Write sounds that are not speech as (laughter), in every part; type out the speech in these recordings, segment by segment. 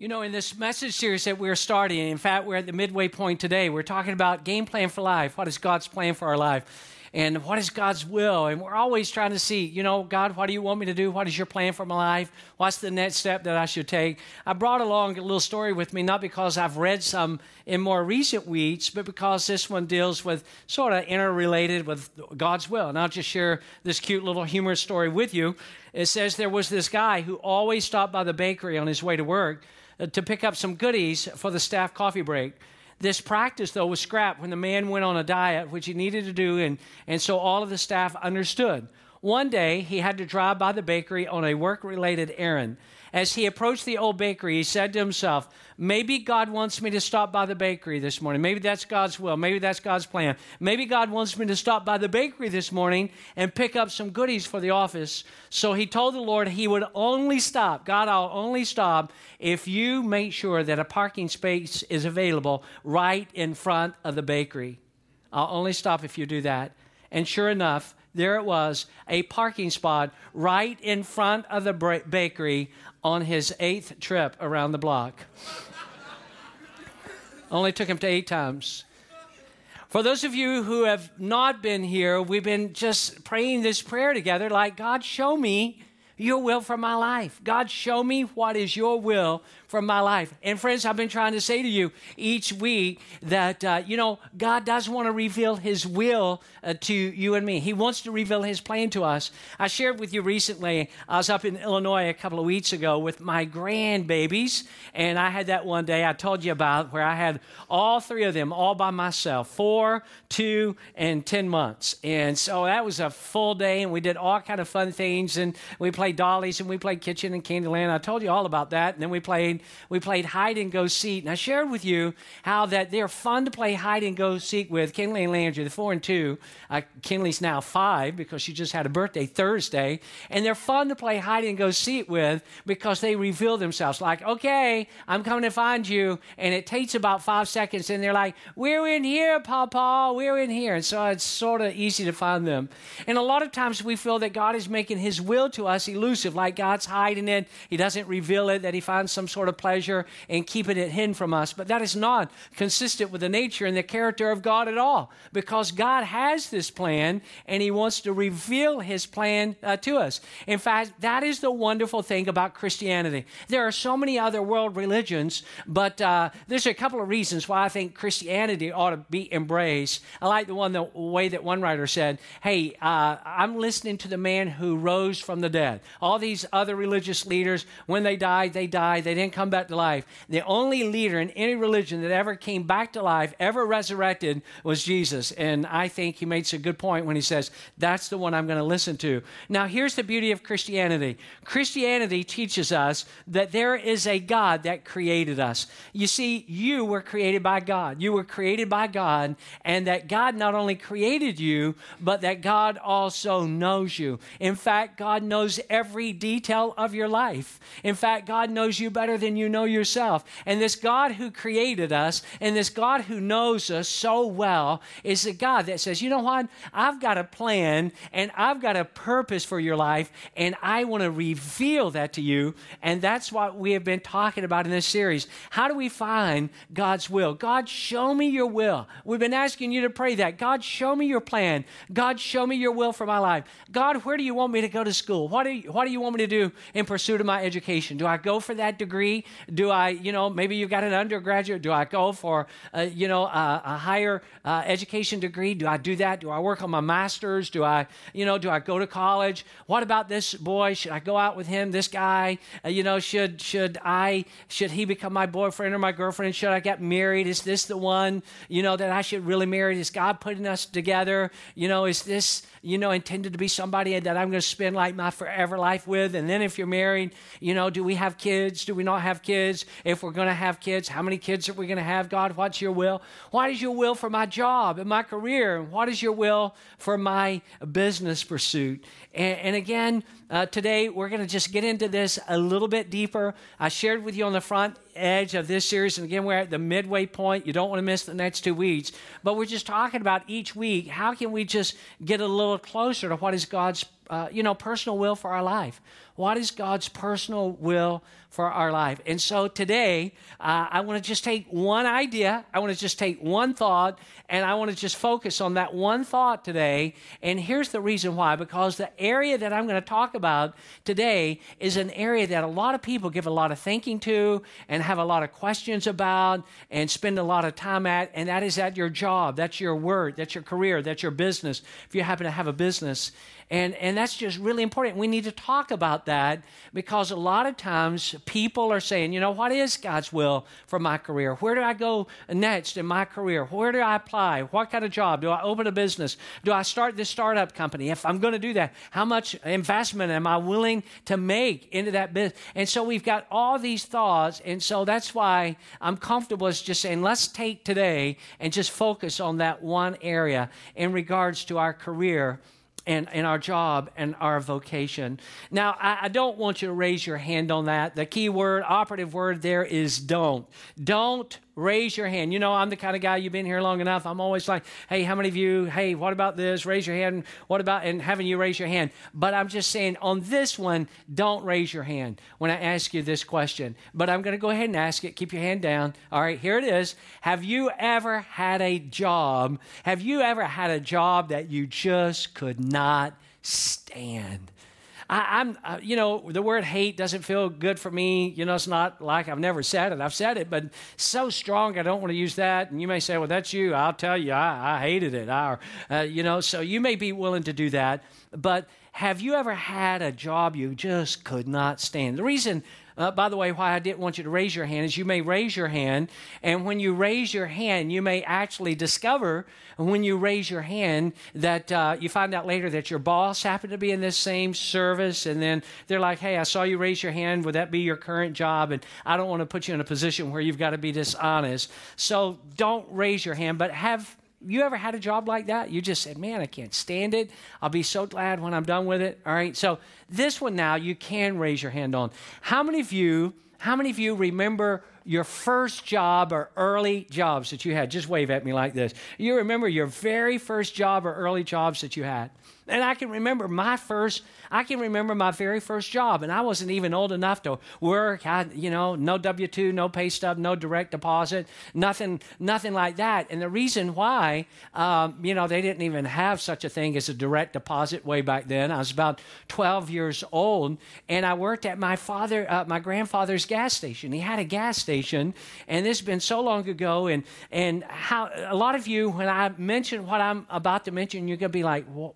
You know, in this message series that we're starting, in fact, we're at the midway point today. We're talking about game plan for life. What is God's plan for our life? And what is God's will? And we're always trying to see, you know, God, what do you want me to do? What is your plan for my life? What's the next step that I should take? I brought along a little story with me, not because I've read some in more recent weeks, but because this one deals with sort of interrelated with God's will. And I'll just share this cute little humorous story with you. It says there was this guy who always stopped by the bakery on his way to work Uh, to pick up some goodies for the staff coffee break. This practice, though, was scrapped when the man went on a diet, which he needed to do, and, and so all of the staff understood. One day, he had to drive by the bakery on a work related errand. As he approached the old bakery, he said to himself, Maybe God wants me to stop by the bakery this morning. Maybe that's God's will. Maybe that's God's plan. Maybe God wants me to stop by the bakery this morning and pick up some goodies for the office. So he told the Lord he would only stop. God, I'll only stop if you make sure that a parking space is available right in front of the bakery. I'll only stop if you do that. And sure enough, there it was, a parking spot right in front of the bakery on his eighth trip around the block. Only took him to eight times. For those of you who have not been here, we've been just praying this prayer together like, God, show me your will for my life. God, show me what is your will from my life. And friends, I've been trying to say to you each week that, uh, you know, God does want to reveal his will uh, to you and me. He wants to reveal his plan to us. I shared with you recently, I was up in Illinois a couple of weeks ago with my grandbabies, and I had that one day I told you about where I had all three of them all by myself four, two, and 10 months. And so that was a full day, and we did all kind of fun things, and we played dollies, and we played kitchen and Candyland. I told you all about that, and then we played we played hide and go seek. And I shared with you how that they're fun to play hide and go seek with. Kinley and Landry, the four and two. Uh, Kinley's now five because she just had a birthday Thursday. And they're fun to play hide and go seek with because they reveal themselves. Like, okay, I'm coming to find you. And it takes about five seconds. And they're like, we're in here, Papa. We're in here. And so it's sort of easy to find them. And a lot of times we feel that God is making his will to us elusive, like God's hiding it. He doesn't reveal it, that he finds some sort of pleasure in keeping it hidden from us. But that is not consistent with the nature and the character of God at all because God has this plan and He wants to reveal His plan uh, to us. In fact, that is the wonderful thing about Christianity. There are so many other world religions, but uh, there's a couple of reasons why I think Christianity ought to be embraced. I like the one the way that one writer said, "Hey, uh, I'm listening to the man who rose from the dead. All these other religious leaders, when they died, they died. They didn't come back to life. The only leader in any religion that ever came back to life, ever resurrected, was Jesus. And I think he makes a good point when he says, That's the one I'm going to listen to. Now, here's the beauty of Christianity Christianity teaches us that there is a God that created us. You see, you were created by God. You were created by God, and that God not only created you, but that God also knows you. In fact, God knows every detail of your life. In fact, God knows you better than you know yourself. And this God who created us and this God who knows us so well is a God that says, you know what? I've got a plan and I've got a purpose for your life, and I want to reveal that to you. And that's what we have been talking about in this series. How do we find God's will? God, show me your will. We've been asking you to pray that. God, show me your plan. God, show me your will for my life. God, where do you want me to go to school? What do what do you want me to do in pursuit of my education? Do I go for that degree? Do I, you know, maybe you've got an undergraduate. Do I go for, uh, you know, a, a higher uh, education degree? Do I do that? Do I work on my master's? Do I, you know, do I go to college? What about this boy? Should I go out with him? This guy, uh, you know, should should I should he become my boyfriend or my girlfriend? Should I get married? Is this the one, you know, that I should really marry? Is God putting us together? You know, is this you know, intended to be somebody that I'm going to spend like my forever life with. And then if you're married, you know, do we have kids? Do we not have kids? If we're going to have kids, how many kids are we going to have? God, what's your will? What is your will for my job and my career? What is your will for my business pursuit? And, and again, uh, today we're going to just get into this a little bit deeper. I shared with you on the front edge of this series, and again, we're at the midway point. You don't want to miss the next two weeks, but we're just talking about each week. How can we just get a little closer to what is God's, uh, you know, personal will for our life? What is God's personal will for our life. And so today, uh, I want to just take one idea, I want to just take one thought, and I want to just focus on that one thought today. And here's the reason why because the area that I'm going to talk about today is an area that a lot of people give a lot of thinking to and have a lot of questions about and spend a lot of time at, and that is at your job. That's your work, that's your career, that's your business. If you happen to have a business, and, and that's just really important. We need to talk about that because a lot of times people are saying, you know, what is God's will for my career? Where do I go next in my career? Where do I apply? What kind of job? Do I open a business? Do I start this startup company? If I'm going to do that, how much investment am I willing to make into that business? And so we've got all these thoughts. And so that's why I'm comfortable with just saying, let's take today and just focus on that one area in regards to our career and, and our job and our vocation. Now, I, I, don't want you to raise your hand on that. The key word, operative word there is don't. Don't raise your hand. You know, I'm the kind of guy, you've been here long enough. I'm always like, hey, how many of you, hey, what about this? Raise your hand. What about, and having you raise your hand. But I'm just saying, on this one, don't raise your hand when I ask you this question. But I'm going to go ahead and ask it. Keep your hand down. All right, here it is. Have you ever had a job? Have you ever had a job that you just could not stand? I, am uh, you know, the word hate doesn't feel good for me. You know, it's not like I've never said it. I've said it, but so strong, I don't want to use that. And you may say, well, that's you. I'll tell you, I, I hated it. I, uh, you know, so you may be willing to do that. But have you ever had a job you just could not stand? The reason uh, by the way, why I didn't want you to raise your hand is you may raise your hand, and when you raise your hand, you may actually discover when you raise your hand that uh, you find out later that your boss happened to be in this same service, and then they're like, hey, I saw you raise your hand. Would that be your current job? And I don't want to put you in a position where you've got to be dishonest. So don't raise your hand, but have you ever had a job like that? You just said, man, I can't stand it. I'll be so glad when I'm done with it. All right. So this one now you can raise your hand on. How many of you, how many of you remember your first job or early jobs that you had? Just wave at me like this. You remember your very first job or early jobs that you had? And I can remember my first, I can remember my very first job, and I wasn't even old enough to work. I, you know, no W two, no pay stub, no direct deposit, nothing, nothing like that. And the reason why, um, you know, they didn't even have such a thing as a direct deposit way back then. I was about 12 years old, and I worked at my father, uh, my grandfather's gas station. He had a gas station, and this has been so long ago. And and how a lot of you, when I mention what I'm about to mention, you're gonna be like, what?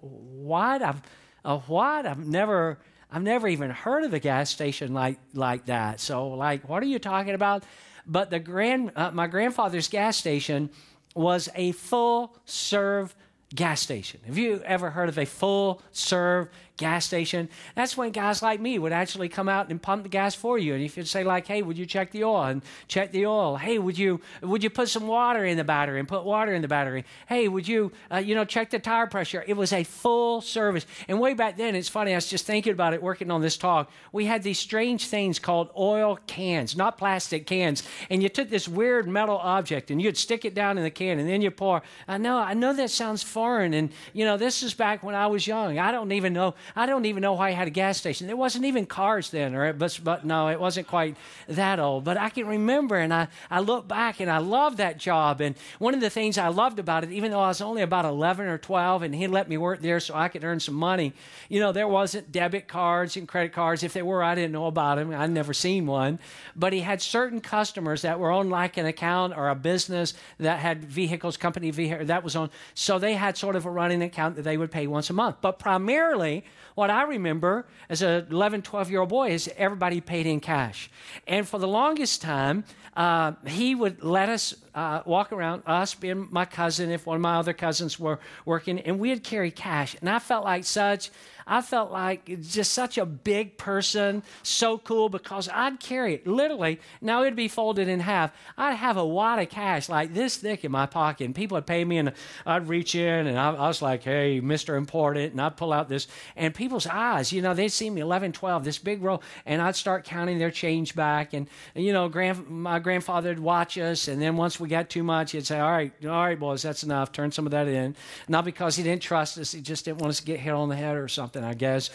I've a what? I've never I've never even heard of a gas station like like that. So like, what are you talking about? But the grand uh, my grandfather's gas station was a full serve gas station. Have you ever heard of a full serve gas station. That's when guys like me would actually come out and pump the gas for you. And if you'd say like, "Hey, would you check the oil?" and check the oil. Hey, would you would you put some water in the battery and put water in the battery? Hey, would you uh, you know check the tire pressure? It was a full service. And way back then, it's funny. I was just thinking about it working on this talk. We had these strange things called oil cans, not plastic cans. And you took this weird metal object and you'd stick it down in the can and then you pour. I know, I know that sounds foreign. And you know, this is back when I was young. I don't even know I don't even know why I had a gas station. There wasn't even cars then, or it, but, but no, it wasn't quite that old. But I can remember, and I, I look back, and I loved that job. And one of the things I loved about it, even though I was only about 11 or 12, and he let me work there so I could earn some money, you know, there wasn't debit cards and credit cards. If they were, I didn't know about them. I'd never seen one. But he had certain customers that were on like an account or a business that had vehicles, company vehicle that was on. So they had sort of a running account that they would pay once a month. But primarily, what I remember as an 11, 12 year old boy is everybody paid in cash. And for the longest time, uh, he would let us uh, walk around, us being my cousin, if one of my other cousins were working, and we'd carry cash. And I felt like such I felt like just such a big person, so cool because I'd carry it literally. Now it'd be folded in half. I'd have a wad of cash like this thick in my pocket, and people would pay me, and I'd reach in, and I, I was like, "Hey, Mister Important," and I'd pull out this, and people's eyes, you know, they'd see me 11, 12, this big roll, and I'd start counting their change back, and you know, grand, my grandfather'd watch us, and then once we got too much, he'd say, "All right, all right, boys, that's enough. Turn some of that in." Not because he didn't trust us, he just didn't want us to get hit on the head or something, I guess.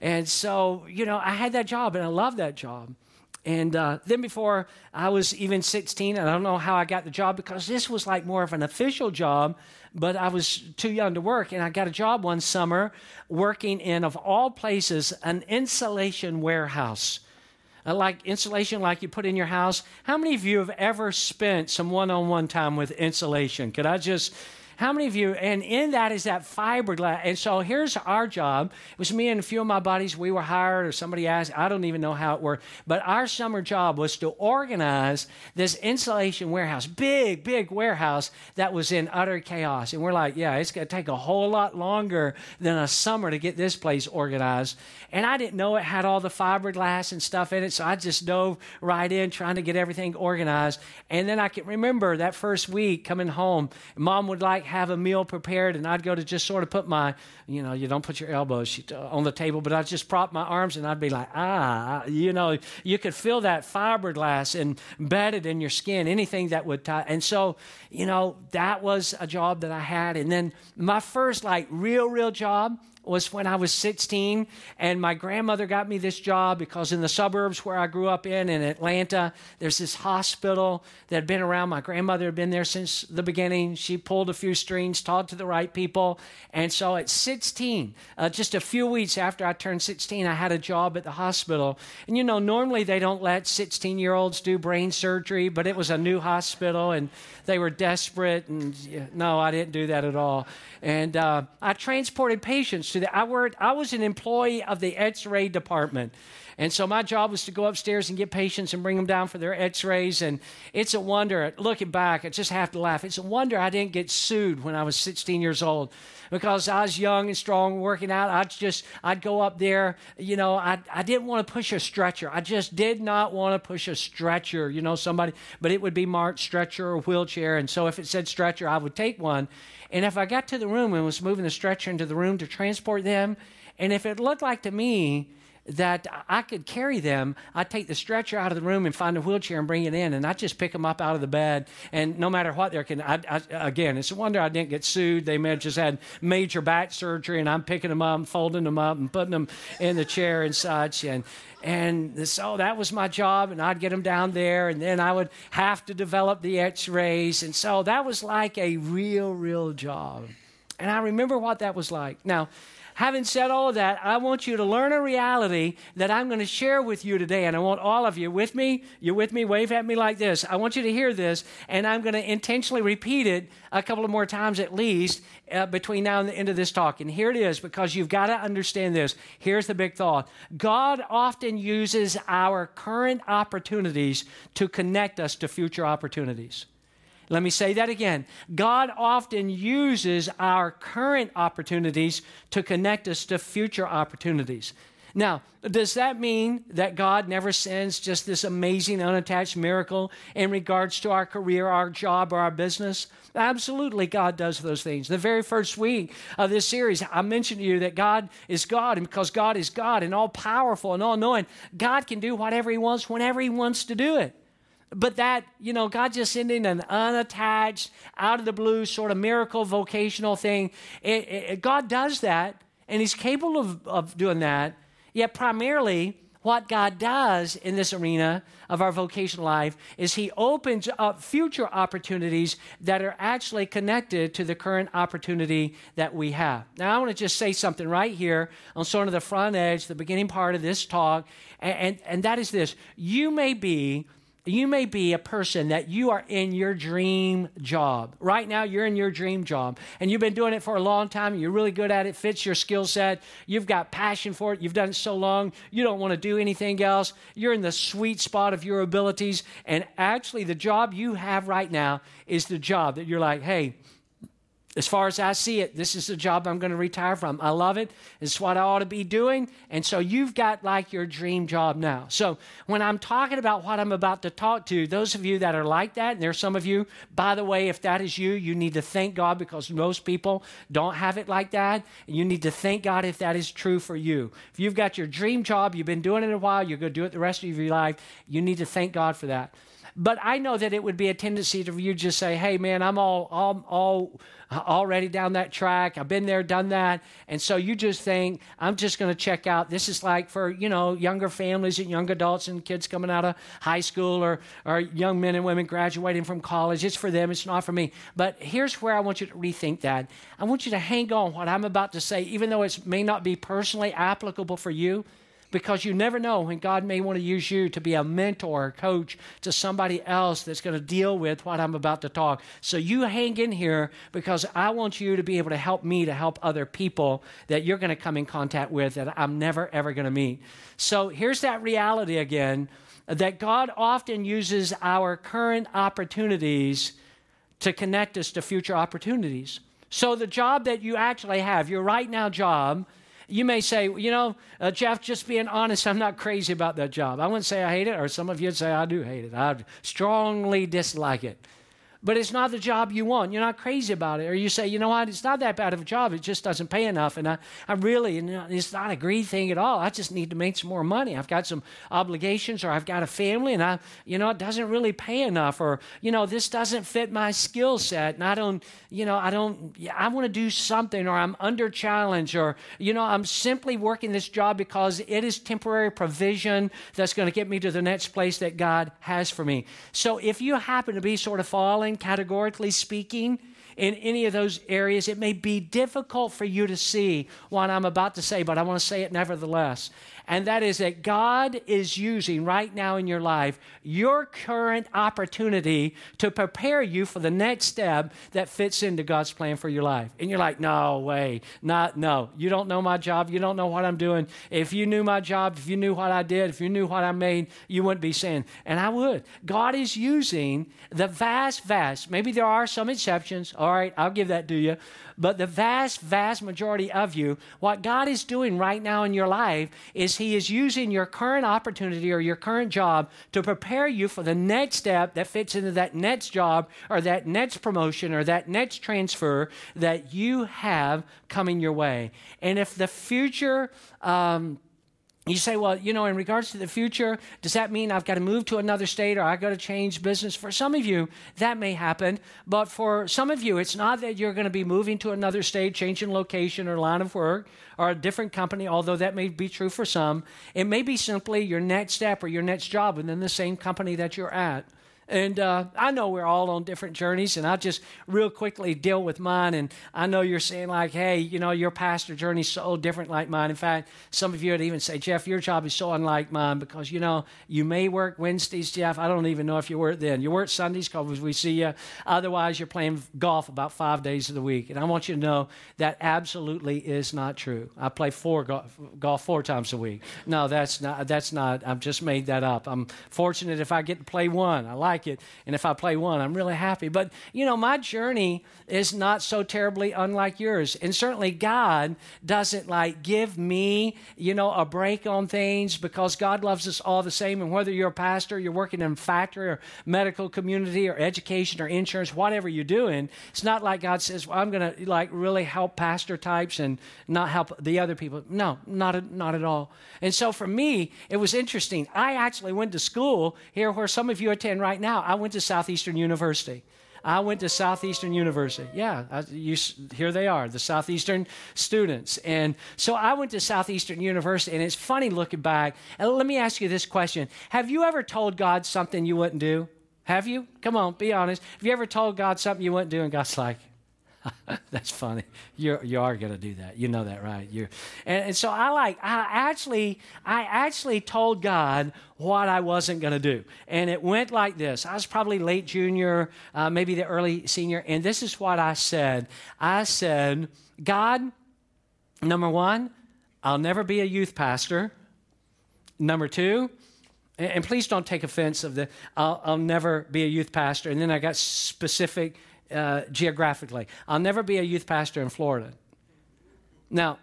And so, you know, I had that job and I loved that job. And uh, then before I was even 16, and I don't know how I got the job because this was like more of an official job, but I was too young to work. And I got a job one summer working in, of all places, an insulation warehouse. Uh, like insulation, like you put in your house. How many of you have ever spent some one on one time with insulation? Could I just how many of you, and in that is that fiberglass. And so here's our job. It was me and a few of my buddies. We were hired, or somebody asked. I don't even know how it worked. But our summer job was to organize this insulation warehouse, big, big warehouse that was in utter chaos. And we're like, yeah, it's going to take a whole lot longer than a summer to get this place organized. And I didn't know it had all the fiberglass and stuff in it. So I just dove right in trying to get everything organized. And then I can remember that first week coming home, mom would like, like have a meal prepared and I'd go to just sort of put my, you know, you don't put your elbows on the table, but I'd just prop my arms and I'd be like, ah, you know, you could feel that fiberglass embedded in your skin, anything that would tie. And so, you know, that was a job that I had. And then my first like real, real job was when I was 16, and my grandmother got me this job because in the suburbs where I grew up in, in Atlanta, there's this hospital that had been around. My grandmother had been there since the beginning. She pulled a few strings, talked to the right people. And so at 16, uh, just a few weeks after I turned 16, I had a job at the hospital. And you know, normally they don't let 16 year olds do brain surgery, but it was a new hospital and they were desperate. And no, I didn't do that at all. And uh, I transported patients to the. I worked. I was an employee of the X-ray department, and so my job was to go upstairs and get patients and bring them down for their X-rays. And it's a wonder. Looking back, I just have to laugh. It's a wonder I didn't get sued when I was 16 years old because I was young and strong, working out. I'd just, I'd go up there, you know, I, I didn't want to push a stretcher. I just did not want to push a stretcher, you know, somebody, but it would be marked stretcher or wheelchair. And so if it said stretcher, I would take one. And if I got to the room and was moving the stretcher into the room to transport them, and if it looked like to me that I could carry them, I'd take the stretcher out of the room and find a wheelchair and bring it in, and I'd just pick them up out of the bed. And no matter what they're, can I, I, again, it's a wonder I didn't get sued. They may have just had major back surgery, and I'm picking them up, and folding them up, and putting them in the chair and such. And and so oh, that was my job, and I'd get them down there, and then I would have to develop the x rays. And so that was like a real, real job. And I remember what that was like. Now, having said all of that, I want you to learn a reality that I'm going to share with you today. And I want all of you with me. You're with me? Wave at me like this. I want you to hear this, and I'm going to intentionally repeat it a couple of more times at least uh, between now and the end of this talk. And here it is because you've got to understand this. Here's the big thought God often uses our current opportunities to connect us to future opportunities. Let me say that again. God often uses our current opportunities to connect us to future opportunities. Now, does that mean that God never sends just this amazing unattached miracle in regards to our career, our job, or our business? Absolutely, God does those things. The very first week of this series, I mentioned to you that God is God, and because God is God and all powerful and all knowing, God can do whatever He wants whenever He wants to do it. But that, you know, God just sending an unattached, out of the blue sort of miracle vocational thing, it, it, God does that, and He's capable of, of doing that Yet, primarily, what God does in this arena of our vocational life is He opens up future opportunities that are actually connected to the current opportunity that we have. Now, I want to just say something right here on sort of the front edge, the beginning part of this talk, and, and, and that is this. You may be you may be a person that you are in your dream job. Right now, you're in your dream job and you've been doing it for a long time. You're really good at it, fits your skill set. You've got passion for it. You've done it so long, you don't want to do anything else. You're in the sweet spot of your abilities. And actually, the job you have right now is the job that you're like, hey, as far as I see it, this is the job I'm going to retire from. I love it. It's what I ought to be doing. And so you've got like your dream job now. So when I'm talking about what I'm about to talk to, those of you that are like that, and there's some of you, by the way, if that is you, you need to thank God because most people don't have it like that. And you need to thank God if that is true for you. If you've got your dream job, you've been doing it a while, you're going to do it the rest of your life, you need to thank God for that. But I know that it would be a tendency to you just say, "Hey, man, I'm all, all, all already down that track. I've been there, done that." And so you just think, "I'm just going to check out." This is like for you know younger families and young adults and kids coming out of high school or or young men and women graduating from college. It's for them. It's not for me. But here's where I want you to rethink that. I want you to hang on what I'm about to say, even though it may not be personally applicable for you because you never know when God may want to use you to be a mentor or coach to somebody else that's going to deal with what I'm about to talk. So you hang in here because I want you to be able to help me to help other people that you're going to come in contact with that I'm never ever going to meet. So here's that reality again that God often uses our current opportunities to connect us to future opportunities. So the job that you actually have, your right now job, you may say, you know, uh, Jeff, just being honest, I'm not crazy about that job. I wouldn't say I hate it, or some of you'd say I do hate it. I strongly dislike it but it's not the job you want. You're not crazy about it. Or you say, you know what, it's not that bad of a job. It just doesn't pay enough. And I, I really, it's not a greed thing at all. I just need to make some more money. I've got some obligations or I've got a family and I, you know, it doesn't really pay enough. Or, you know, this doesn't fit my skill set. And I don't, you know, I don't, I want to do something or I'm under challenge or, you know, I'm simply working this job because it is temporary provision that's going to get me to the next place that God has for me. So if you happen to be sort of falling, categorically speaking, in any of those areas, it may be difficult for you to see what I'm about to say, but I want to say it nevertheless and that is that God is using right now in your life your current opportunity to prepare you for the next step that fits into God's plan for your life. And you're like, no way, not, no, you don't know my job, you don't know what I'm doing. If you knew my job, if you knew what I did, if you knew what I made, you wouldn't be saying, and I would. God is using the vast, vast, maybe there are some exceptions, all right, I'll give that to you, but the vast, vast majority of you, what God is doing right now in your life is He is using your current opportunity or your current job to prepare you for the next step that fits into that next job or that next promotion or that next transfer that you have coming your way. And if the future, um, you say, well, you know, in regards to the future, does that mean I've got to move to another state or I've got to change business? For some of you, that may happen. But for some of you, it's not that you're going to be moving to another state, changing location or line of work or a different company, although that may be true for some. It may be simply your next step or your next job within the same company that you're at. And uh, I know we're all on different journeys, and I'll just real quickly deal with mine. And I know you're saying, like, hey, you know, your pastor journey's so different like mine. In fact, some of you would even say, Jeff, your job is so unlike mine because, you know, you may work Wednesdays, Jeff. I don't even know if you work then. You work Sundays because we see you. Otherwise, you're playing golf about five days of the week. And I want you to know that absolutely is not true. I play four golf, golf four times a week. No, that's not, that's not, I've just made that up. I'm fortunate if I get to play one. I like like it. And if I play one, I'm really happy. But, you know, my journey is not so terribly unlike yours. And certainly God doesn't like give me, you know, a break on things because God loves us all the same. And whether you're a pastor, you're working in a factory or medical community or education or insurance, whatever you're doing, it's not like God says, well, I'm going to like really help pastor types and not help the other people. No, not, not at all. And so for me, it was interesting. I actually went to school here where some of you attend right now. I went to Southeastern University. I went to Southeastern University. Yeah, I, you, here they are, the Southeastern students. And so I went to Southeastern University, and it's funny looking back. And let me ask you this question Have you ever told God something you wouldn't do? Have you? Come on, be honest. Have you ever told God something you wouldn't do, and God's like, (laughs) That's funny. You're, you are going to do that. You know that, right? you and, and, so I like, I actually, I actually told God what I wasn't going to do. And it went like this. I was probably late junior, uh, maybe the early senior. And this is what I said. I said, God, number one, I'll never be a youth pastor. Number two, and, please don't take offense of the, I'll, I'll never be a youth pastor. And then I got specific uh, geographically. I'll never be a youth pastor in Florida. Now,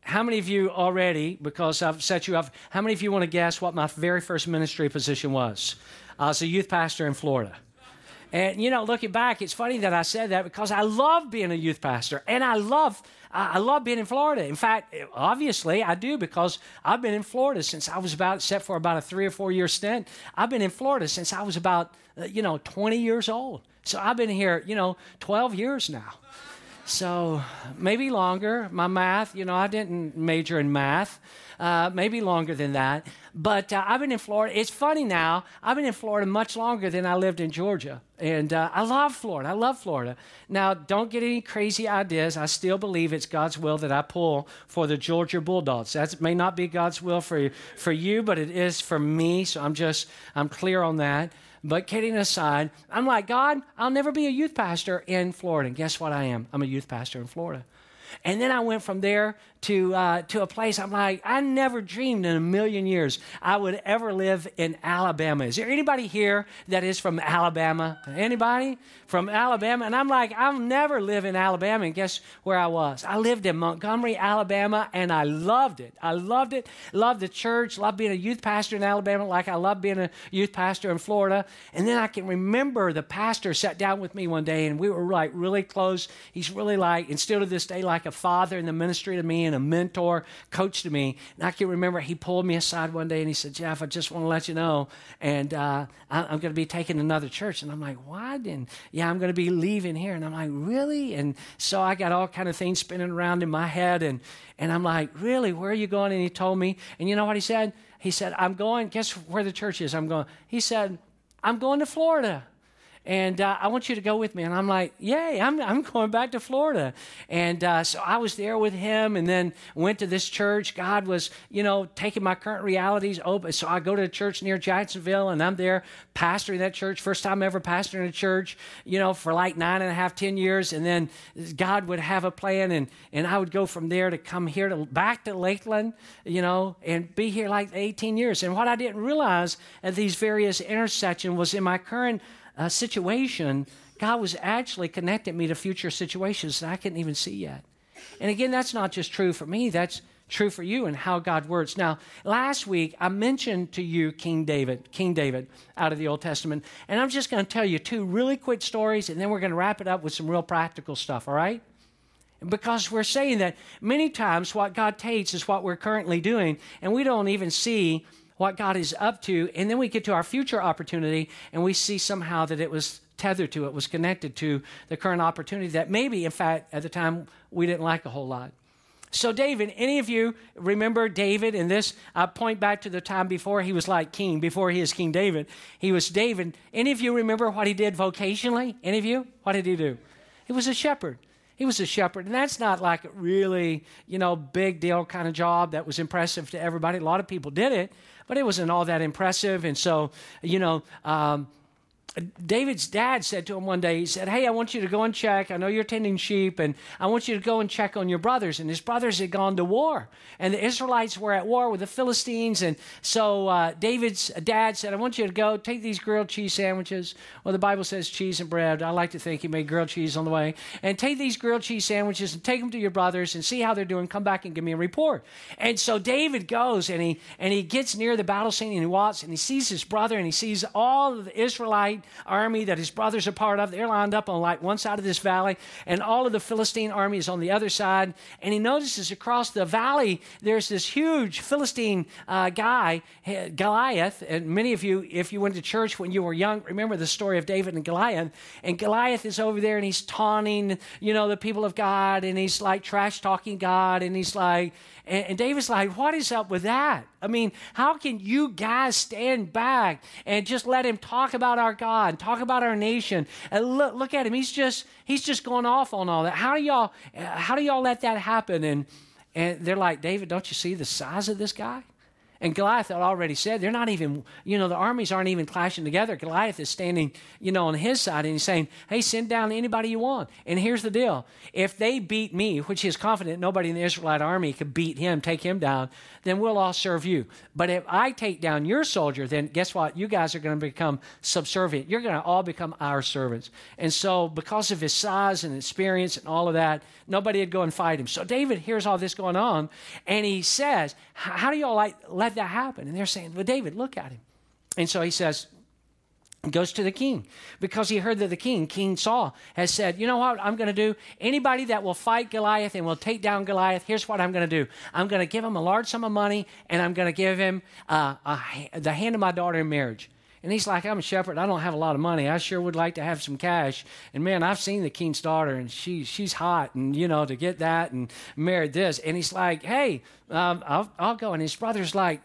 how many of you already, because I've set you up, how many of you want to guess what my very first ministry position was? I was a youth pastor in Florida. And, you know, looking back, it's funny that I said that because I love being a youth pastor and I love. I love being in Florida. In fact, obviously, I do because I've been in Florida since I was about, except for about a three or four year stint. I've been in Florida since I was about, uh, you know, 20 years old. So I've been here, you know, 12 years now. So maybe longer. My math, you know, I didn't major in math. Uh, maybe longer than that. But uh, I've been in Florida. It's funny now. I've been in Florida much longer than I lived in Georgia. And uh, I love Florida. I love Florida. Now, don't get any crazy ideas. I still believe it's God's will that I pull for the Georgia Bulldogs. That may not be God's will for, you, for you, but it is for me. So I'm just, I'm clear on that. But kidding aside, I'm like, God, I'll never be a youth pastor in Florida. And guess what I am? I'm a youth pastor in Florida. And then I went from there to, uh, to a place I'm like, I never dreamed in a million years I would ever live in Alabama. Is there anybody here that is from Alabama? Anybody from Alabama? And I'm like, I'll never live in Alabama. And guess where I was? I lived in Montgomery, Alabama, and I loved it. I loved it. Loved the church. Loved being a youth pastor in Alabama, like I love being a youth pastor in Florida. And then I can remember the pastor sat down with me one day, and we were like really close. He's really like, and still to this day, like a father in the ministry to me and a mentor, coach to me. And I can remember he pulled me aside one day and he said, Jeff, I just want to let you know, and uh, I, am going to be taking another church. And I'm like, what? And yeah, I'm going to be leaving here. And I'm like, really? And so I got all kind of things spinning around in my head. And, and I'm like, really? Where are you going? And he told me. And you know what he said? He said, I'm going, guess where the church is? I'm going. He said, I'm going to Florida and uh, I want you to go with me. And I'm like, yay, I'm, I'm going back to Florida. And uh, so I was there with him and then went to this church. God was, you know, taking my current realities open. So I go to a church near Jacksonville and I'm there pastoring that church. First time ever pastoring a church, you know, for like nine and a half, ten years. And then God would have a plan and, and I would go from there to come here to back to Lakeland, you know, and be here like 18 years. And what I didn't realize at these various intersections was in my current uh, situation, God was actually connecting me to future situations that I couldn't even see yet. And again, that's not just true for me, that's true for you and how God works. Now, last week I mentioned to you King David, King David out of the Old Testament, and I'm just going to tell you two really quick stories and then we're going to wrap it up with some real practical stuff, all right? Because we're saying that many times what God takes is what we're currently doing, and we don't even see what God is up to, and then we get to our future opportunity and we see somehow that it was tethered to, it was connected to the current opportunity that maybe, in fact, at the time we didn't like a whole lot. So, David, any of you remember David in this? I point back to the time before he was like king, before he is King David. He was David. Any of you remember what he did vocationally? Any of you? What did he do? He was a shepherd. He was a shepherd, and that's not like a really, you know, big deal kind of job that was impressive to everybody. A lot of people did it, but it wasn't all that impressive. And so, you know, um, David's dad said to him one day, he said, Hey, I want you to go and check. I know you're tending sheep, and I want you to go and check on your brothers. And his brothers had gone to war, and the Israelites were at war with the Philistines. And so uh, David's dad said, I want you to go take these grilled cheese sandwiches. Well, the Bible says cheese and bread. I like to think he made grilled cheese on the way. And take these grilled cheese sandwiches and take them to your brothers and see how they're doing. Come back and give me a report. And so David goes and he and he gets near the battle scene and he walks and he sees his brother and he sees all of the Israelite army that his brothers are part of. They're lined up on like one side of this valley, and all of the Philistine army is on the other side. And he notices across the valley there's this huge Philistine uh, guy, Goliath. And many of you, if you went to church when you were young, remember the story of David and Goliath. And Goliath is over there and he's taunting, you know, the people of God, and he's like trash talking God, and he's like, and, and David's like, what is up with that? I mean, how can you guys stand back and just let him talk about our God, talk about our nation? And look, look at him. He's just he's just going off on all that. How do y'all how do y'all let that happen? And and they're like, David, don't you see the size of this guy? And Goliath had already said they're not even, you know, the armies aren't even clashing together. Goliath is standing, you know, on his side and he's saying, hey, send down anybody you want. And here's the deal if they beat me, which he's confident nobody in the Israelite army could beat him, take him down, then we'll all serve you. But if I take down your soldier, then guess what? You guys are going to become subservient. You're going to all become our servants. And so, because of his size and experience and all of that, nobody would go and fight him. So, David hears all this going on and he says, How do y'all like, let that happen? And they're saying, Well, David, look at him. And so he says, goes to the king because he heard that the king, King Saul, has said, You know what I'm going to do? Anybody that will fight Goliath and will take down Goliath, here's what I'm going to do I'm going to give him a large sum of money and I'm going to give him uh, a, the hand of my daughter in marriage. And he's like, I'm a shepherd. I don't have a lot of money. I sure would like to have some cash. And man, I've seen the king's daughter, and she she's hot. And you know, to get that and marry this. And he's like, Hey, um, I'll, I'll go. And his brother's like,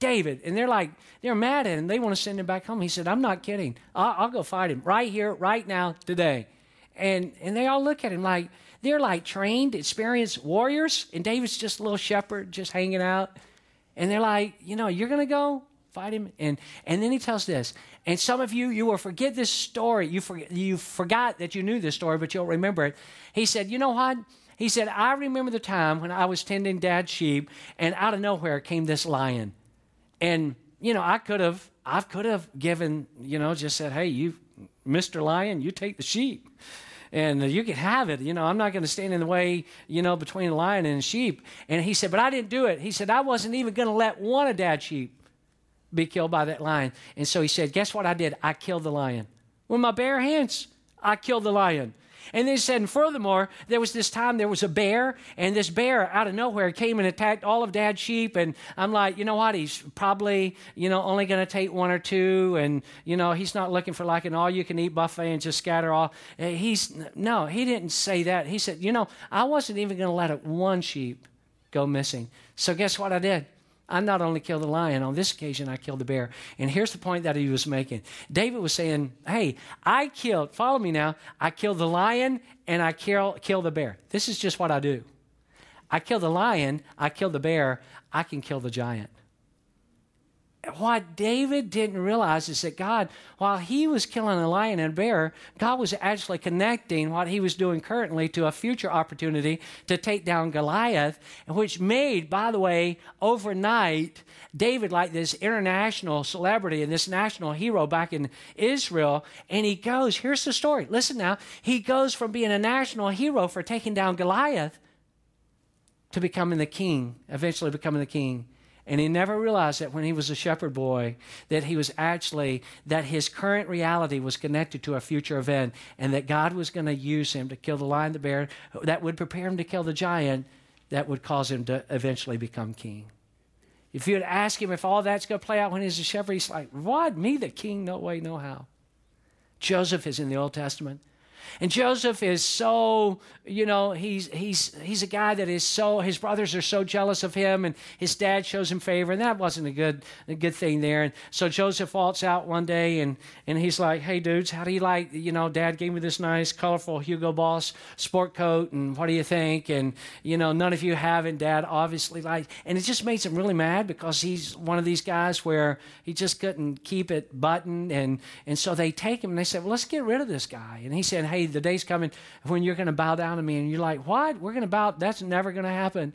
David. And they're like, they're mad at him. They want to send him back home. He said, I'm not kidding. I'll, I'll go fight him right here, right now, today. And, and they all look at him like, they're like trained, experienced warriors. And David's just a little shepherd, just hanging out. And they're like, you know, you're to go fight him. And, and then he tells this. And some of you, you will forget this story. You, forget, you forgot that you knew this story, but you'll remember it. He said, you know what? He said, I remember the time when I was tending dad's sheep, and out of nowhere came this lion. And, you know, I could have, I could have given, you know, just said, hey, you, Mr. Lion, you take the sheep and you can have it. You know, I'm not going to stand in the way, you know, between a lion and a sheep. And he said, but I didn't do it. He said, I wasn't even going to let one of dad's sheep be killed by that lion. And so he said, guess what I did? I killed the lion. With my bare hands, I killed the lion. And then he said, and furthermore, there was this time there was a bear, and this bear out of nowhere came and attacked all of dad's sheep. And I'm like, you know what? He's probably, you know, only going to take one or two. And, you know, he's not looking for like an all you can eat buffet and just scatter all. Uh, he's, no, he didn't say that. He said, you know, I wasn't even going to let one sheep go missing. So guess what I did? I not only killed the lion, on this occasion, I killed the bear. And here's the point that he was making David was saying, Hey, I killed, follow me now, I killed the lion and I kill, kill the bear. This is just what I do. I kill the lion, I kill the bear, I can kill the giant what David didn't realize is that God, while he was killing a lion and a bear, God was actually connecting what he was doing currently to a future opportunity to take down Goliath, which made, by the way, overnight, David like this international celebrity and this national hero back in Israel. And he goes, here's the story. Listen now. He goes from being a national hero for taking down Goliath to becoming the king, eventually becoming the king and he never realized that when he was a shepherd boy, that he was actually, that his current reality was connected to a future event, and that God was going to use him to kill the lion, the bear, that would prepare him to kill the giant, that would cause him to eventually become king. If you'd ask him if all that's going to play out when he's a shepherd, he's like, What? Me, the king? No way, no how. Joseph is in the Old Testament. And Joseph is so, you know, he's he's he's a guy that is so his brothers are so jealous of him and his dad shows him favor and that wasn't a good a good thing there. And so Joseph walks out one day and and he's like, "Hey dudes, how do you like, you know, dad gave me this nice colorful Hugo Boss sport coat and what do you think?" And you know, none of you have it, dad obviously like and it just makes him really mad because he's one of these guys where he just couldn't keep it buttoned and and so they take him and they said, "Well, let's get rid of this guy." And he said, "Hey, the day's coming when you're going to bow down to me. And you're like, what? We're going to bow? That's never going to happen.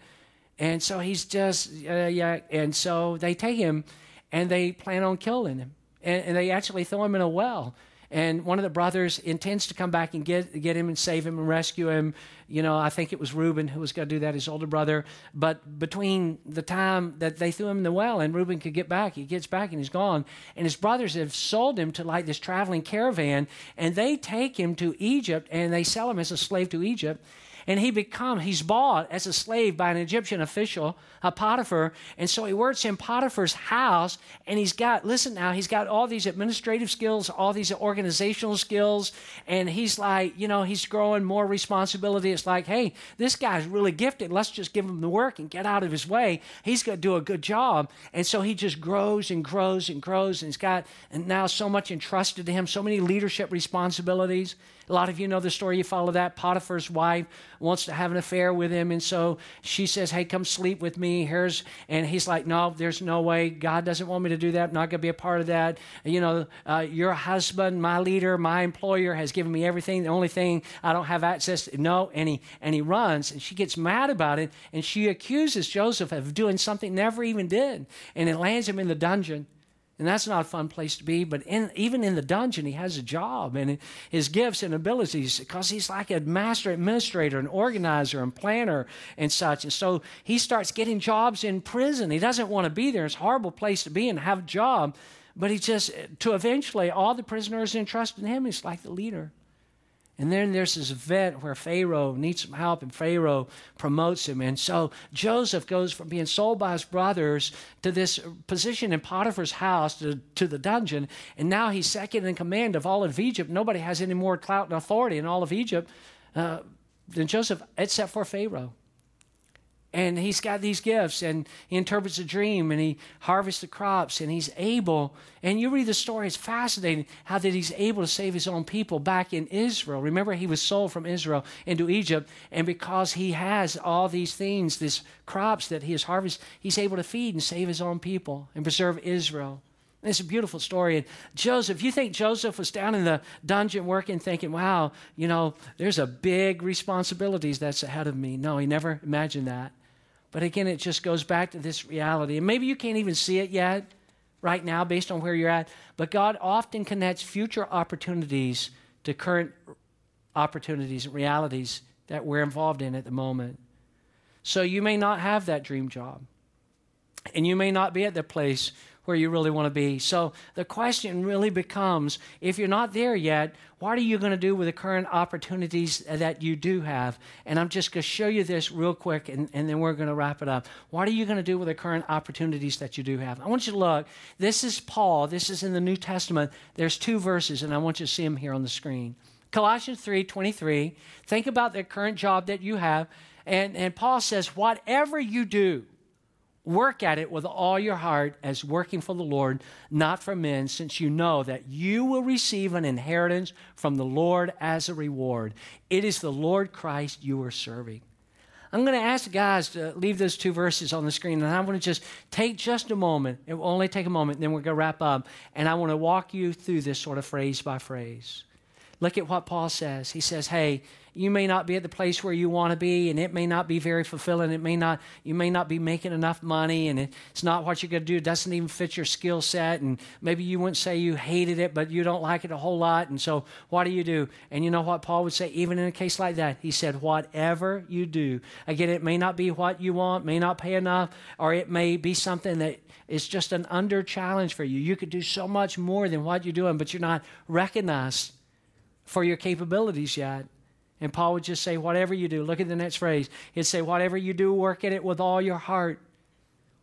And so he's just, uh, yeah. And so they take him and they plan on killing him. And, and they actually throw him in a well and one of the brothers intends to come back and get, get him and save him and rescue him. You know, I think it was Reuben who was going to do that, his older brother. But between the time that they threw him in the well and Reuben could get back, he gets back and he's gone. And his brothers have sold him to like this traveling caravan, and they take him to Egypt and they sell him as a slave to Egypt and he become he's bought as a slave by an Egyptian official, a Potiphar, and so he works in Potiphar's house, and he's got listen now, he's got all these administrative skills, all these organizational skills, and he's like, you know, he's growing more responsibility. It's like, hey, this guy's really gifted. Let's just give him the work and get out of his way. He's going to do a good job, and so he just grows and grows and grows, and he's got and now so much entrusted to him, so many leadership responsibilities. A lot of you know the story. You follow that. Potiphar's wife wants to have an affair with him, and so she says, "Hey, come sleep with me." Here's, and he's like, "No, there's no way. God doesn't want me to do that. I'm not going to be a part of that. You know, uh, your husband, my leader, my employer has given me everything. The only thing I don't have access to, no." And he and he runs, and she gets mad about it, and she accuses Joseph of doing something never even did, and it lands him in the dungeon. And that's not a fun place to be. But in, even in the dungeon, he has a job and his gifts and abilities because he's like a master administrator, and organizer, and planner and such. And so he starts getting jobs in prison. He doesn't want to be there. It's a horrible place to be and have a job. But he just, to eventually, all the prisoners entrusted in him, he's like the leader. And then there's this event where Pharaoh needs some help, and Pharaoh promotes him. And so Joseph goes from being sold by his brothers to this position in Potiphar's house to, to the dungeon. And now he's second in command of all of Egypt. Nobody has any more clout and authority in all of Egypt uh, than Joseph, except for Pharaoh and he's got these gifts and he interprets a dream and he harvests the crops and he's able and you read the story it's fascinating how that he's able to save his own people back in israel remember he was sold from israel into egypt and because he has all these things these crops that he has harvested he's able to feed and save his own people and preserve israel it's a beautiful story. And Joseph, you think Joseph was down in the dungeon working, thinking, wow, you know, there's a big responsibilities that's ahead of me. No, he never imagined that. But again, it just goes back to this reality. And maybe you can't even see it yet, right now, based on where you're at. But God often connects future opportunities to current opportunities and realities that we're involved in at the moment. So you may not have that dream job. And you may not be at the place where you really want to be. So the question really becomes if you're not there yet, what are you going to do with the current opportunities that you do have? And I'm just going to show you this real quick and, and then we're going to wrap it up. What are you going to do with the current opportunities that you do have? I want you to look. This is Paul. This is in the New Testament. There's two verses, and I want you to see them here on the screen. Colossians 3 23. Think about the current job that you have. And, and Paul says, whatever you do, Work at it with all your heart as working for the Lord, not for men, since you know that you will receive an inheritance from the Lord as a reward. It is the Lord Christ you are serving. I'm going to ask guys to leave those two verses on the screen, and I'm going to just take just a moment. It will only take a moment, then we're going to wrap up. And I want to walk you through this sort of phrase by phrase. Look at what Paul says. He says, Hey, you may not be at the place where you want to be and it may not be very fulfilling. It may not you may not be making enough money and it's not what you're going to do. It doesn't even fit your skill set and maybe you wouldn't say you hated it but you don't like it a whole lot and so what do you do? And you know what paul would say even in a case like that? He said whatever you do again it may not be what you want may not pay enough or it may be something that is just an under challenge for you. You could do so much more than what you're doing but you're not recognized for your capabilities yet and Paul would just say, whatever you do, look at the next phrase. He'd say, whatever you do, work at it with all your heart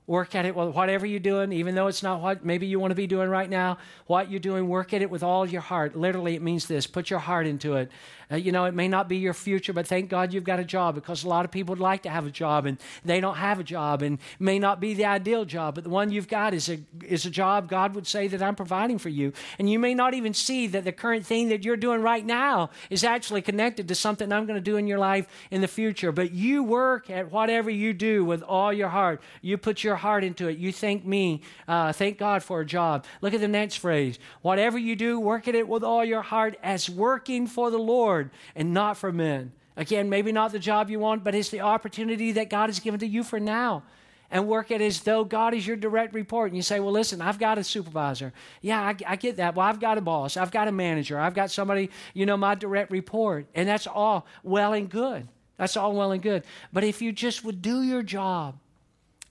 Work at it, whatever you're doing, even though it's not what maybe you want to be doing right now. What you're doing, work at it with all your heart. Literally, it means this put your heart into it. Uh, you know, it may not be your future, but thank God you've got a job because a lot of people would like to have a job and they don't have a job and may not be the ideal job, but the one you've got is a, is a job God would say that I'm providing for you. And you may not even see that the current thing that you're doing right now is actually connected to something I'm going to do in your life in the future. But you work at whatever you do with all your heart. You put your heart into it. You thank me, uh, thank God for a job. Look at the next phrase. Whatever you do, work at it with all your heart as working for the Lord and not for men. Again, maybe not the job you want, but it's the opportunity that God has given to you for now. And work it as though God is your direct report. And you say, Well, listen, I've got a supervisor. Yeah, I, I get that. Well, I've got a boss. I've got a manager. I've got somebody, you know, my direct report. And that's all well and good. That's all well and good. But if you just would do your job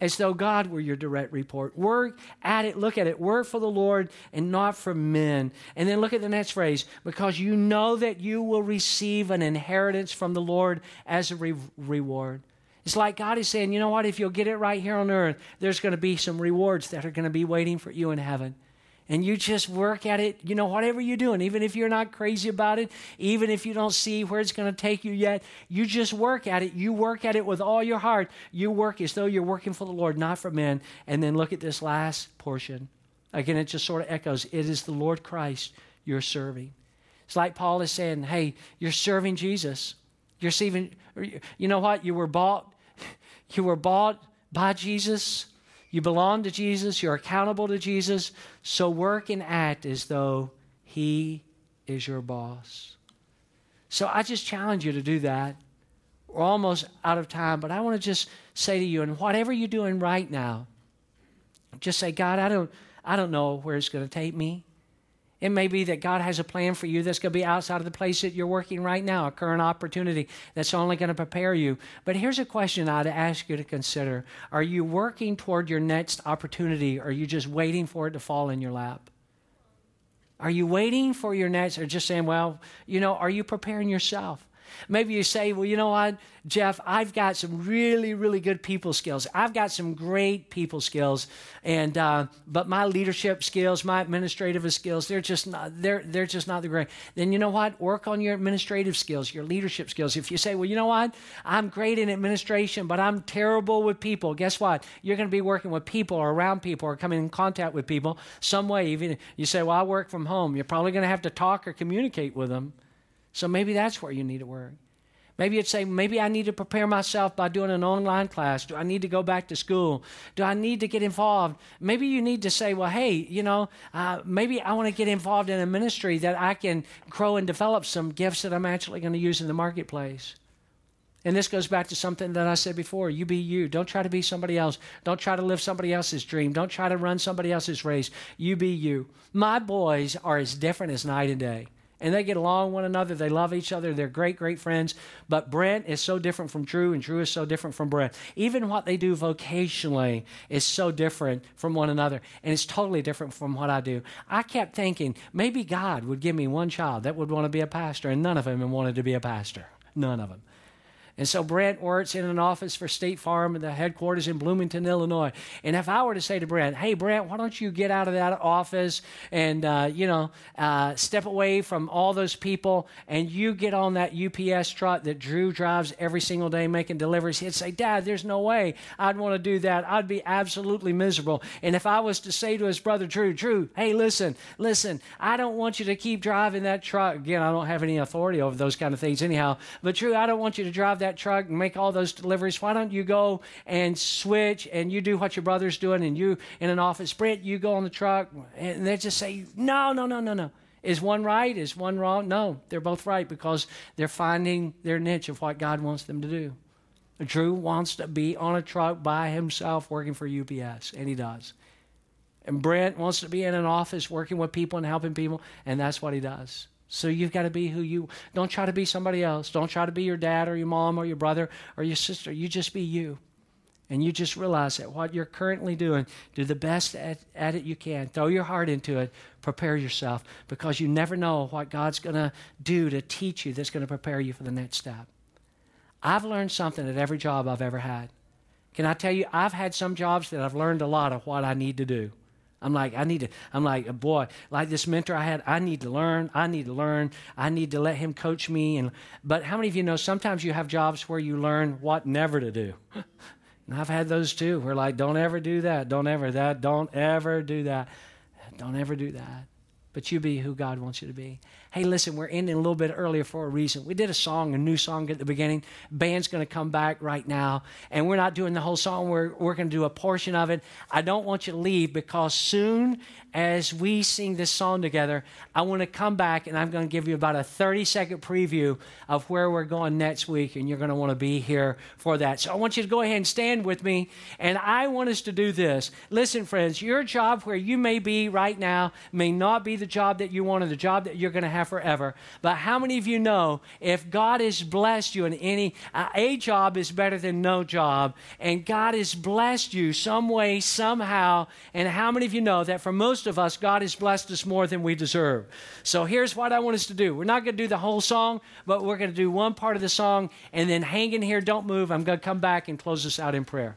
as though God were your direct report. Work at it, look at it, work for the Lord and not for men. And then look at the next phrase because you know that you will receive an inheritance from the Lord as a re- reward. It's like God is saying, you know what, if you'll get it right here on earth, there's going to be some rewards that are going to be waiting for you in heaven and you just work at it, you know, whatever you're doing, even if you're not crazy about it, even if you don't see where it's going to take you yet, you just work at it. You work at it with all your heart. You work as though you're working for the Lord, not for men. And then look at this last portion. Again, it just sort of echoes it is the Lord Christ you're serving. It's like Paul is saying, hey, you're serving Jesus. You're serving, you know what? You were bought, (laughs) you were bought by Jesus you belong to Jesus, you're accountable to Jesus, so work and act as though He is your boss. So I just challenge you to do that. We're almost out of time, but I want to just say to you, and whatever you're doing right now, just say, God, I don't, I don't know where it's going to take me. It may be that God has a plan for you that's going to be outside of the place that you're working right now, a current opportunity that's only going to prepare you. But here's a question I'd ask you to consider Are you working toward your next opportunity, or are you just waiting for it to fall in your lap? Are you waiting for your next, or just saying, well, you know, are you preparing yourself? Maybe you say, well, you know what, Jeff, I've got some really, really good people skills. I've got some great people skills, and uh, but my leadership skills, my administrative skills, they're just not they're they're just not the great. Then you know what? Work on your administrative skills, your leadership skills. If you say, well, you know what, I'm great in administration, but I'm terrible with people. Guess what? You're going to be working with people or around people or coming in contact with people some way. Even you say, well, I work from home. You're probably going to have to talk or communicate with them. So maybe that's where you need to work. Maybe you'd say, maybe I need to prepare myself by doing an online class. Do I need to go back to school? Do I need to get involved? Maybe you need to say, well, hey, you know, uh, maybe I want to get involved in a ministry that I can grow and develop some gifts that I'm actually going to use in the marketplace. And this goes back to something that I said before. You be you. Don't try to be somebody else. Don't try to live somebody else's dream. Don't try to run somebody else's race. You be you. My boys are as different as night and day and they get along one another. They love each other. They're great, great friends. But Brent is so different from Drew, and Drew is so different from Brent. Even what they do vocationally is so different from one another, and it's totally different from what I do. I kept thinking maybe God would give me one child that would want to be a pastor, and none of them wanted to be a pastor. None of them. And so Brent works in an office for State Farm and the headquarters in Bloomington, Illinois. And if I were to say to Brent, hey, Brent, why don't you get out of that office and, uh, you know, uh, step away from all those people and you get on that UPS truck that Drew drives every single day making deliveries, he'd say, Dad, there's no way I'd want to do that. I'd be absolutely miserable. And if I was to say to his brother, Drew, Drew, hey, listen, listen, I don't want you to keep driving that truck. Again, I don't have any authority over those kind of things anyhow. But Drew, I don't want you to drive that truck and make all those deliveries. Why don't you go and switch and you do what your brother's doing and you in an office? Brent, you go on the truck. And they just say, no, no, no, no, no. Is one right? Is one wrong? No, they're both right because they're finding their niche of what God wants them to do. Drew wants to be on a truck by himself working for UPS, and he does. And Brent wants to be in an office working with people and helping people, and that's what he does. So you've got to be who you don't try to be somebody else. Don't try to be your dad or your mom or your brother or your sister. You just be you. And you just realize that what you're currently doing, do the best at, at it you can. Throw your heart into it. Prepare yourself because you never know what God's going to do to teach you that's going to prepare you for the next step. I've learned something at every job I've ever had. Can I tell you, I've had some jobs that I've learned a lot of what I need to do. I'm like, I need to, I'm like, uh, boy, like this mentor I had, I need to learn, I need to learn, I need to let him coach me. And but how many of you know sometimes you have jobs where you learn what never to do? (laughs) and I've had those too. We're like, don't ever do that, don't ever that, don't ever do that. Don't ever do that. But you be who God wants you to be hey, listen, we're ending a little bit earlier for a reason. We did a song, a new song at the beginning. Band's going to come back right now, and we're not doing the whole song. We're, we're going to do a portion of it. I don't want you to leave because soon as we sing this song together, I want to come back and I'm going to give you about a 30 second preview of where we're going next week, and you're going to want to be here for that. So I want you to go ahead and stand with me, and I want us to do this. Listen, friends, your job where you may be right now may not be the job that you want or the job that you're going to have have forever. But how many of you know if God has blessed you in any, uh, a job is better than no job, and God has blessed you some way, somehow, and how many of you know that for most of us, God has blessed us more than we deserve? So here's what I want us to do. We're not going to do the whole song, but we're going to do one part of the song, and then hang in here, don't move. I'm going to come back and close this out in prayer.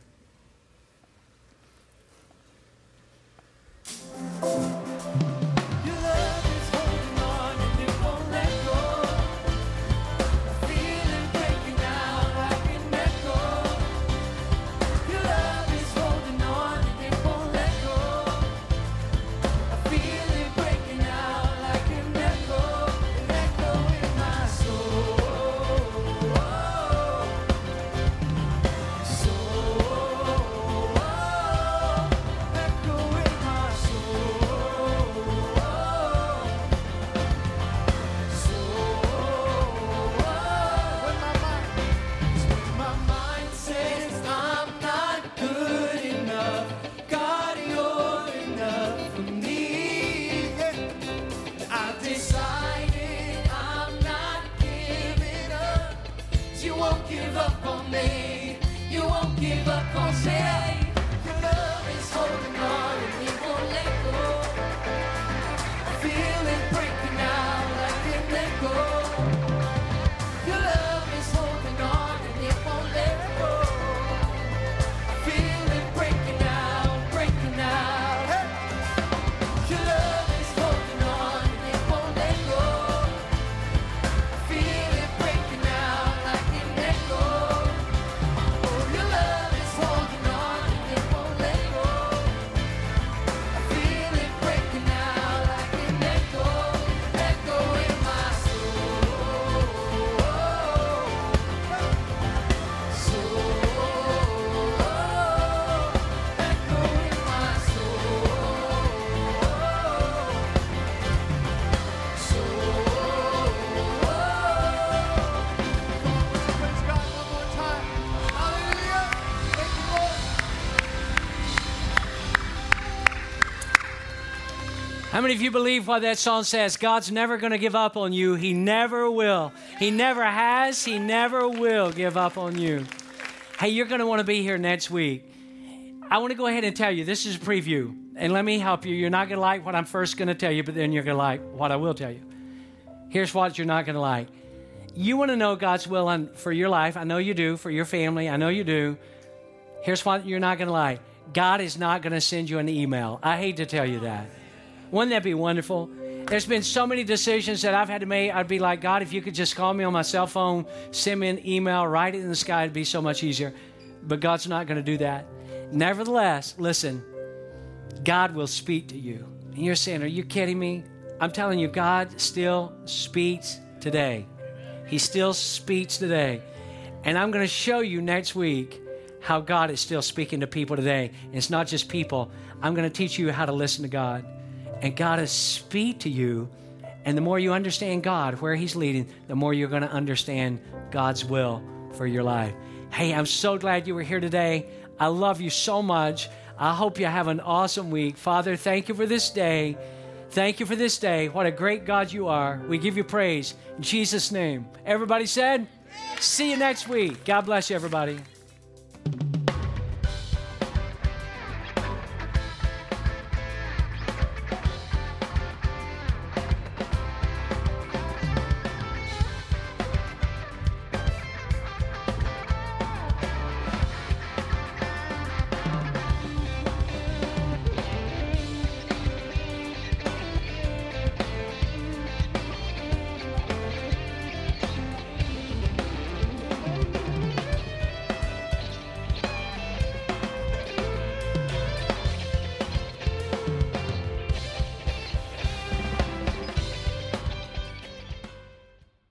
Many of you believe what that song says? God's never going to give up on you. He never will. He never has. He never will give up on you. Hey, you're going to want to be here next week. I want to go ahead and tell you this is a preview. And let me help you. You're not going to like what I'm first going to tell you, but then you're going to like what I will tell you. Here's what you're not going to like. You want to know God's will on, for your life. I know you do. For your family. I know you do. Here's what you're not going to like God is not going to send you an email. I hate to tell you that. Wouldn't that be wonderful? There's been so many decisions that I've had to make. I'd be like, God, if you could just call me on my cell phone, send me an email, write it in the sky, it'd be so much easier. But God's not going to do that. Nevertheless, listen, God will speak to you. And you're saying, Are you kidding me? I'm telling you, God still speaks today. He still speaks today. And I'm going to show you next week how God is still speaking to people today. And it's not just people. I'm going to teach you how to listen to God and God will speak to you. And the more you understand God, where He's leading, the more you're going to understand God's will for your life. Hey, I'm so glad you were here today. I love you so much. I hope you have an awesome week. Father, thank you for this day. Thank you for this day. What a great God you are. We give you praise in Jesus' name. Everybody said, See you next week. God bless you, everybody.